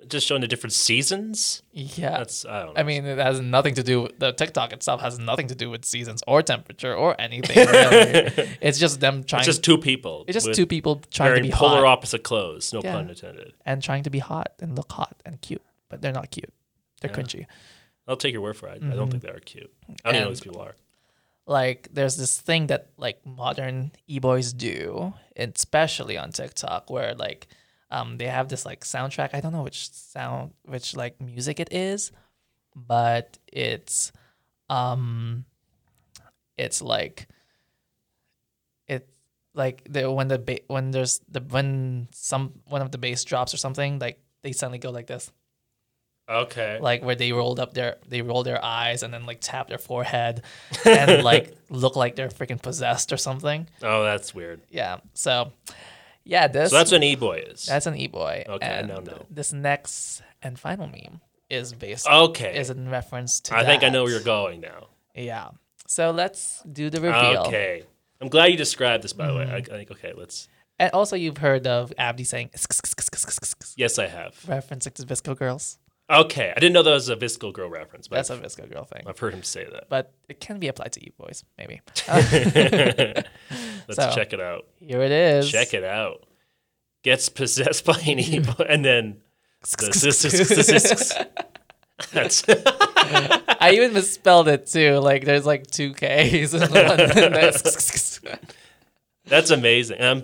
Just showing the different seasons. Yeah. That's I don't know. I mean, it has nothing to do. With the TikTok itself has nothing to do with seasons or temperature or anything. Really. it's just them trying. it's just two people. it's just two people trying to be polar hot opposite clothes. No Yeah. pun intended. and trying to be hot and look hot and cute, but they're not cute. They're cringy. I'll take your word for it. I don't mm-hmm. think they are cute. I don't even know these people are. like there's this thing that like modern e-boys do especially on tiktok where like um they have this like soundtrack i don't know which sound which like music it is but it's um it's like it's like the when the ba- when there's the when some one of the bass drops or something like they suddenly go like this Okay. like where they rolled up their they roll their eyes and then like tap their forehead and like look like they're freaking possessed or something. oh, that's weird. Yeah. So yeah, this So that's what an e-boy is. that's an e-boy. Okay, I and now know. This next and final meme is based okay. is in reference to I think I know where you're going now. Yeah. So let's do the reveal. Okay. I'm glad you described this, by the way. Mm-hmm. I, I think, okay, let's. And also you've heard of Abdi saying Yes, I have. referencing to VSCO Girls. Okay. I didn't know that was a VSCO Girl reference, but That's a VSCO Girl thing. I've heard him say that. But it can be applied to e-boys, maybe. Let's So- check it out. Here it is. Check it out. Gets possessed by an e-boy and then the That's I even misspelled it too. Like there's like two K's in the one. that's- that's amazing. I'm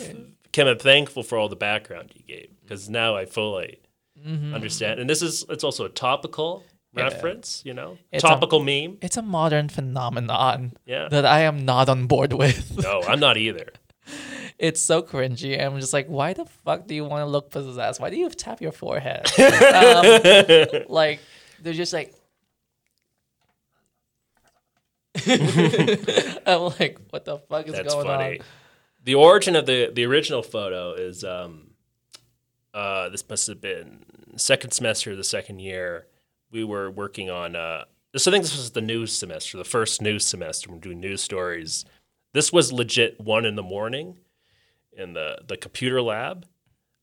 Kim, I'm thankful for all the background you gave because now I fully Mm-hmm. understand. And this is it's also a topical reference, you know, It's a- topical meme. it's a modern phenomenon Yeah. that I am not on board with. No, I'm not either. It's so cringy. I'm just like, why the fuck do you want to look possessed? Why do you tap your forehead? um, like, they're just like. I'm like, what the fuck is That's going funny. on? The origin of the the original photo is um, uh, this must have been second semester of the second year. We were working on. Uh, this I think this was the news semester, the first news semester. We're doing news stories. This was legit one in the morning in the the computer lab.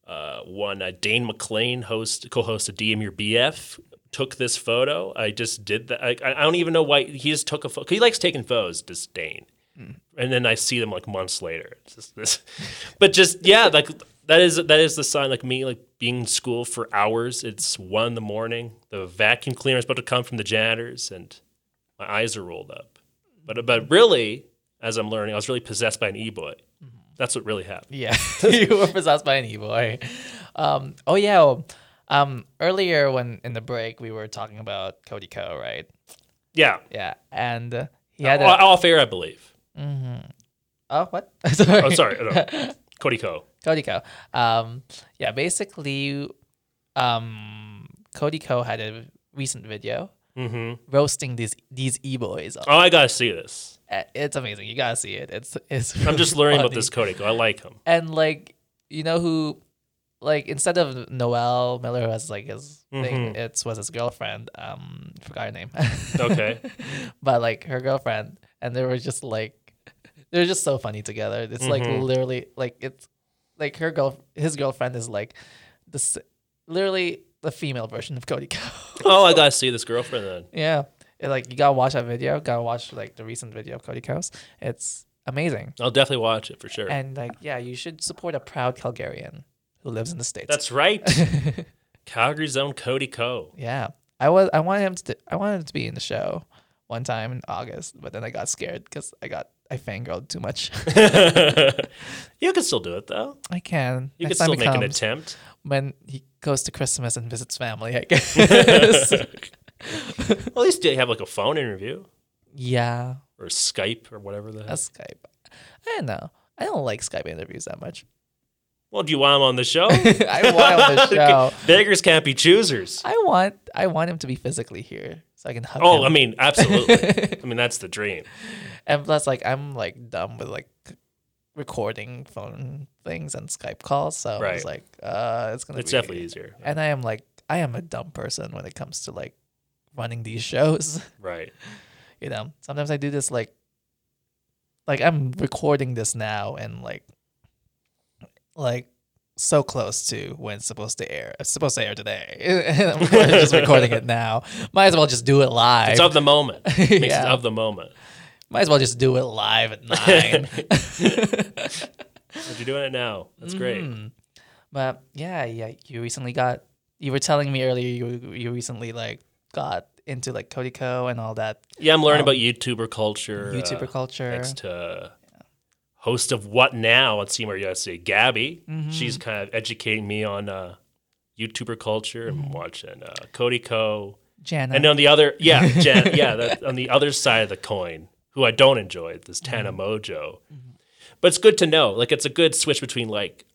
Uh, one uh, Dane McLean, host co-host of DM Your BF, took this photo. I just did that. I, I don't even know why he just took a photo. He likes taking photos. Just Dane and then I see them like months later. It's just this, but just yeah, like that is that is the sign. Like me, like being in school for hours. It's one in the morning. The vacuum cleaner is about to come from the janitors, and my eyes are rolled up. But but really, as I'm learning, I was really possessed by an e boy. That's what really happened. Yeah, you were possessed by an e boy. Um, oh yeah. Um, earlier when in the break we were talking about Cody Ko, right? Yeah, Yeah, and uh, he had all, a, all fair, I believe. Mm-hmm. oh what? sorry. Oh, sorry, no. Cody Ko. Cody Ko. Um, yeah, basically, um, Cody Ko had a recent video roasting these these e boys. Oh, I gotta see this. It's amazing. You gotta see it. It's it's. I'm just learning about this Cody Ko. I like him. and like you know who like instead of Noel Miller who has like his thing, it was his girlfriend. Um, forgot her name. Okay. but like her girlfriend, and they were just like they're just so funny together. It's like literally like it's like her girl, his girlfriend is like this literally the female version of Cody Ko. Oh, I gotta see this girlfriend then. yeah, It, like you gotta watch that video. Gotta watch like the recent video of Cody Ko's. It's amazing. I'll definitely watch it for sure. And like, yeah, you should support a proud Calgarian who lives in the states. That's right. Calgary's own Cody Ko. yeah. I was I wanted him to I wanted him to be in the show one time in August, but then I got scared because I got I fangirled too much. You can still do it though. I can. You Next can still make an attempt. when he goes to Christmas and visits family. I guess. Well, at least they have like a phone interview yeah, or Skype or whatever the a heck. Skype. I don't know. I don't like Skype interviews that much. Well, do you want him on the show? I want him on the show. Beggars can't be choosers. I want I want him to be physically here so I can hug Oh, him. I mean, absolutely. I mean, that's the dream. and plus like I'm like dumb with like recording phone things and Skype calls, so Right. it's like uh it's gonna It's be definitely easier. And I am like I am a dumb person when it comes to like running these shows. Right. you know, sometimes I do this like like I'm recording this now and like like so close to when it's supposed to air. It's supposed to air today. I'm just recording it now. Might as well just do it live. It's of the moment. Yeah. of the moment. Might as well just do it live at nine. But you're doing it now. That's great. Mm. But yeah, yeah, you recently got. You were telling me earlier you you recently like got into like Cody Ko and all that Yeah, I'm learning Um, about YouTuber culture. YouTuber uh, culture. Thanks to host of What Now on Seymour USA, Gabby. Mm-hmm. She's kind of educating me on uh, YouTuber culture. Mm-hmm. Watching uh, Cody Ko. Jana. And on the other, yeah, Jan, yeah, that, on the other side of the coin, who I don't enjoy, this Tana Mm-hmm. Mongeau. But it's good to know. Like, it's a good switch between like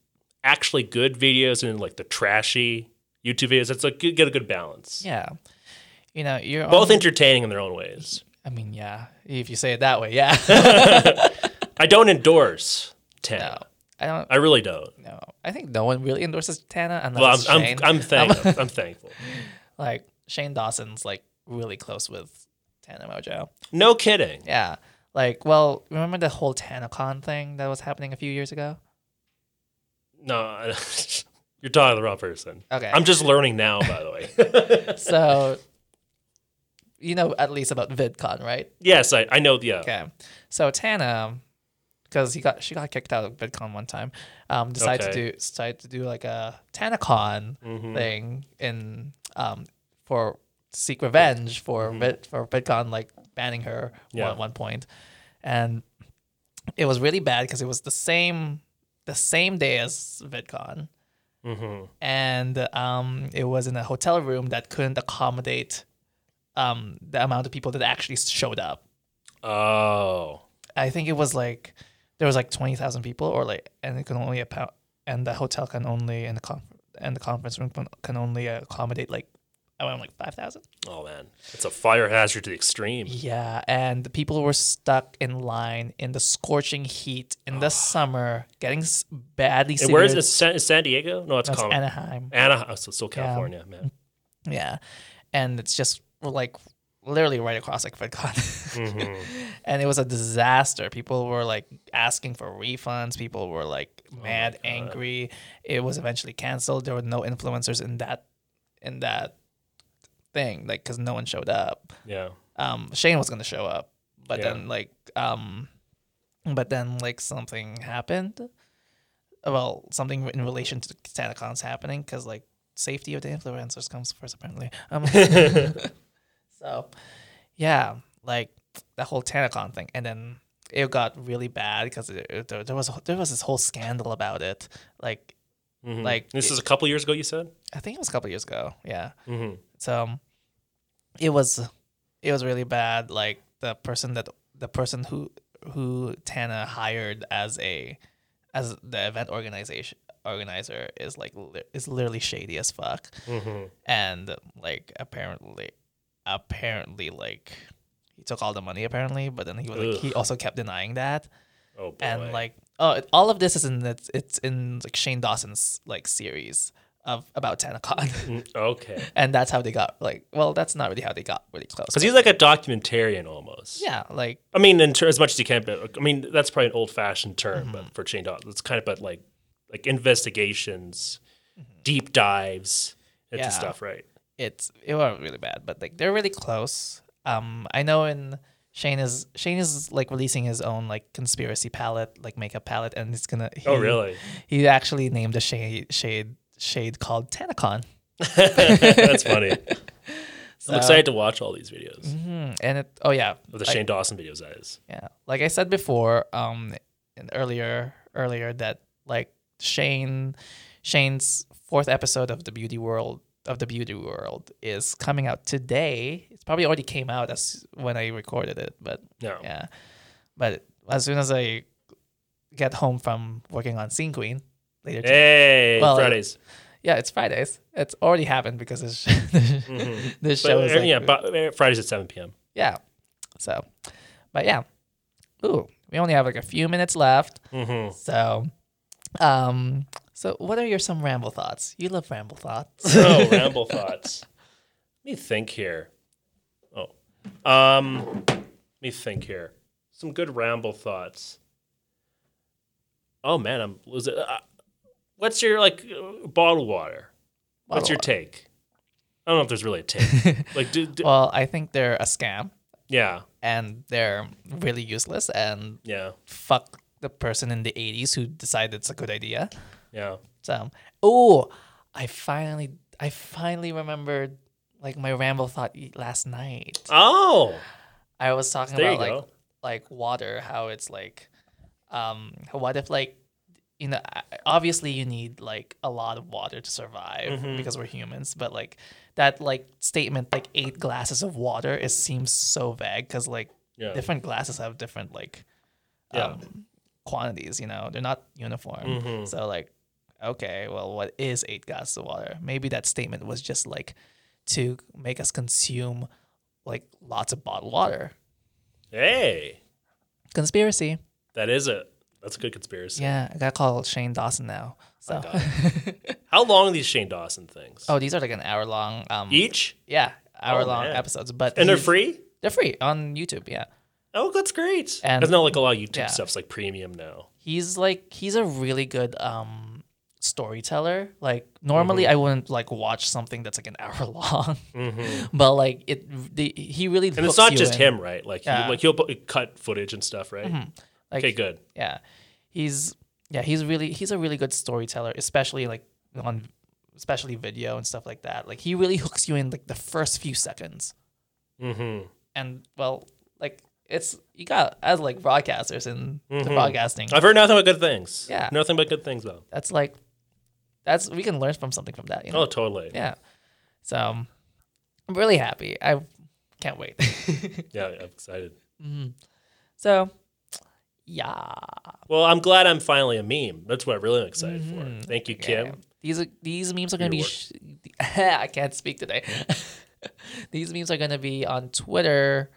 actually good videos and like the trashy YouTube videos. It's like you get a good balance. yeah, you know you're Both entertaining in their own ways. I mean, yeah, if you say it that way, yeah. I don't endorse Tana. no, I don't. I really don't. No, I think no one really endorses Tana unless Well, I'm, it's I'm, Shane. I'm, thank, I'm thankful. like Shane Dawson's like really close with Tana Mongeau. No kidding. Yeah, like well, remember the whole TanaCon thing that was happening a few years ago? No, you're talking to the wrong person. Okay. I'm just learning now, by the way. so you know at least about VidCon, right? yes, I, I know. Yeah. Okay. So Tana, because he got she got kicked out of VidCon one time. Um, decided Okay. to do decided to do like a TanaCon Mhm. thing in um for seek revenge for Vid, for VidCon like banning her Mm-hmm. Yeah. at one point, and it was really bad because it was the same the same day as VidCon, Mm-hmm. and um it was in a hotel room that couldn't accommodate um the amount of people that actually showed up. Oh. I think it was like there was like twenty thousand people, or like, and it can only and the hotel can only and the conf- and the conference room can, only accommodate like I around like five thousand. Oh man, it's a fire hazard to the extreme. Yeah, and the people were stuck in line in the scorching heat in the summer, getting s- badly. And where is it? San, San Diego? No, it's No, it's Anaheim. Anaheim. Oh, so still Yeah. California, man. Yeah, and it's just like literally right across like VidCon, Mhm. and it was a disaster. People were like asking for refunds. People were like Oh mad, angry. It was eventually canceled. There were no influencers in that in that thing, like because no one showed up. Yeah. Um, Shane was gonna show up, but Yeah. then like um, but then like something happened. Well, something in relation to TanaCon's happening because like safety of the influencers comes first apparently. Um, so yeah, like that whole TanaCon thing, and then it got really bad because there, there was there was this whole scandal about it. Like, Mhm. like this it- is a couple years ago. You said. I think it was a couple years ago. Yeah. Mhm. So um, it was it was really bad. Like the person that the person who who Tana hired as a as the event organization organizer is like li- is literally shady as fuck. Mhm. And like apparently apparently like he took all the money apparently, but then he was like he also kept denying that. Oh boy. And like oh, it, all of this is in it's, it's in like Shane Dawson's like series of about TanaCon. Mm, okay. and that's how they got like well, that's not really how they got really close. Because he's like a documentarian almost. yeah, like I mean, in ter- as much as you can, but I mean that's probably an old-fashioned term, Mm-hmm. but for Shane Dawson, it's kind of but like like investigations, deep dives into Mm-hmm. Yeah. stuff, right? It's it was really bad, but like they're really close. Um, I know in Shane is Shane is like releasing his own like conspiracy palette, like makeup palette, and it's gonna. He, Oh, really? He actually named a shade shade shade called TanaCon. That's funny. So- I'm excited to watch all these videos Mhm, And it oh yeah, of the like- Shane Dawson videos. That is. Yeah, like I said before, um, earlier earlier that like Shane, Shane's fourth episode of the Beauty World of the Beauty World is coming out today. It's probably already came out as when I recorded it, but No. yeah, but as soon as I get home from working on Scene Queen later, to- Hey, Fridays. Yeah, it's Fridays. It's already happened because this Mhm. this But, show is uh, like, yeah, but, uh, Fridays at 7 p.m. yeah. So, but yeah. Ooh, we only have like a few minutes left. Mhm. So, um, so what are your some ramble thoughts? You love ramble thoughts. oh, ramble thoughts. Let me think here. Oh, um, let me think here. Some good ramble thoughts. Oh man, I'm losing. Uh, what's your like uh, bottled water? What's your water. take? I don't know if there's really a take. like, do, do, well, I think they're a scam yeah, and they're really useless and yeah, fuck the person in the 80s who decided it's a good idea. Yeah. So, oh, I finally, I finally remembered like my ramble thought last night. Oh, I was talking There about like go. like water, how it's like, um, what if like, you know, obviously you need like a lot of water to survive Mhm. because we're humans, but like that like statement like eight glasses of water it seems so vague because like Yeah. different glasses have different like Yeah. um, quantities, you know, they're not uniform. Mhm. So like, okay, well, what is eight glasses of water? Maybe that statement was just like to make us consume like lots of bottled water. hey, Conspiracy. that is it. That's a good conspiracy. Yeah, I got called Shane Dawson now. So How long are these Shane Dawson things? oh, these are like an hour long. Um, Each? Yeah, hour long man. episodes, but And they're free? They're free on YouTube. Yeah, Oh, that's great. And- There's not like a lot of YouTube yeah. stuff's like premium now. he's like he's a really good um storyteller. Like normally Mm-hmm. I wouldn't like watch something that's like an hour long, Mhm. but like it, the, he really And it's not just in. him, right? Like, Yeah. he, like he'll put, cut footage and stuff, right? Mhm. Like, Okay, good. Yeah, he's yeah he's really he's a really good storyteller, especially like on especially video and stuff like that. Like he really hooks you in like the first few seconds. Mm-hmm. And well, like it's you got as like broadcasters in the Mhm. broadcasting. I've heard nothing but good things. Yeah. Nothing but good things though. That's like that's we can learn from something from that. You know? Oh, totally. Yeah. So I'm really happy. I can't wait. Yeah, I'm excited. Mhm. So yeah. Well, I'm glad I'm finally a meme. That's what I'm really excited for. Thank you, Kim. Mm-hmm. Yeah. These are these memes are gonna be. Sh- I can't speak today. these memes are gonna be on Twitter,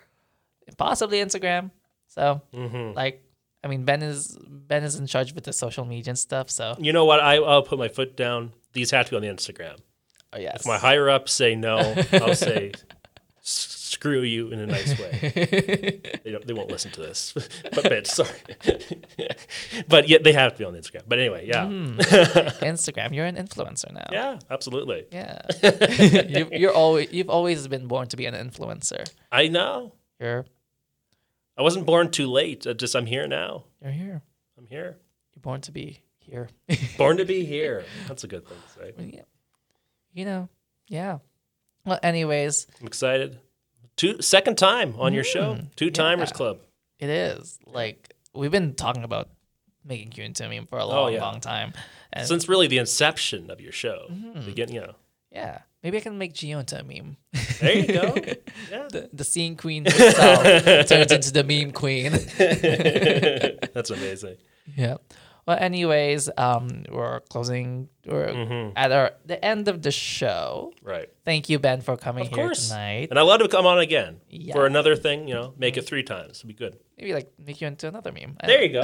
possibly Instagram. So, Mhm. like, I mean, Ben is Ben is in charge with the social media and stuff. So, You know what? I, I'll put my foot down. These have to be on the Instagram. oh yes, If my higher ups say no, I'll say "S- screw you in a nice way. they, don't, they won't listen to this. but bitch, sorry. but yet they have to be on Instagram. But anyway, yeah. Hmm. Instagram. You're an influencer now. Yeah, absolutely. Yeah. you, you're always you've always been born to be an influencer. I know. You're I wasn't born too late. I just I'm here now. you're here. I'm here. You're born to be here. Born to be here. That's a good thing to say. Yeah. You know. Yeah. Well, anyways, I'm excited. Two second time on your show. Two timers Mm, yeah. club. It is like we've been talking about making Q and Timmy for a long, Oh, yeah. long time, and Since really the inception of your show. Mm-hmm. Begin, you know. Yeah, maybe I can make Gio into a meme. There you go. Yeah. the, the scene queen herself turns into the meme queen. That's amazing. yeah. Well, anyways, um, we're closing. We're Mm-hmm. at our the end of the show. Right. Thank you, Ben, for coming Of here course. tonight. And I'd love to come on again Yeah. for another thing, you know, make it three times. It'd be good. Maybe like make you into another meme. There you go.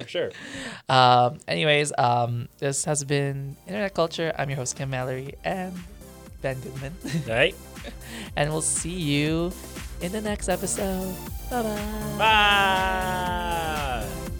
for sure. Um, anyways, um, this has been Internet Culture. I'm your host, Kim Mallory, and Ben Goodman. All right. and we'll see you in the next episode. Bye bye. Bye.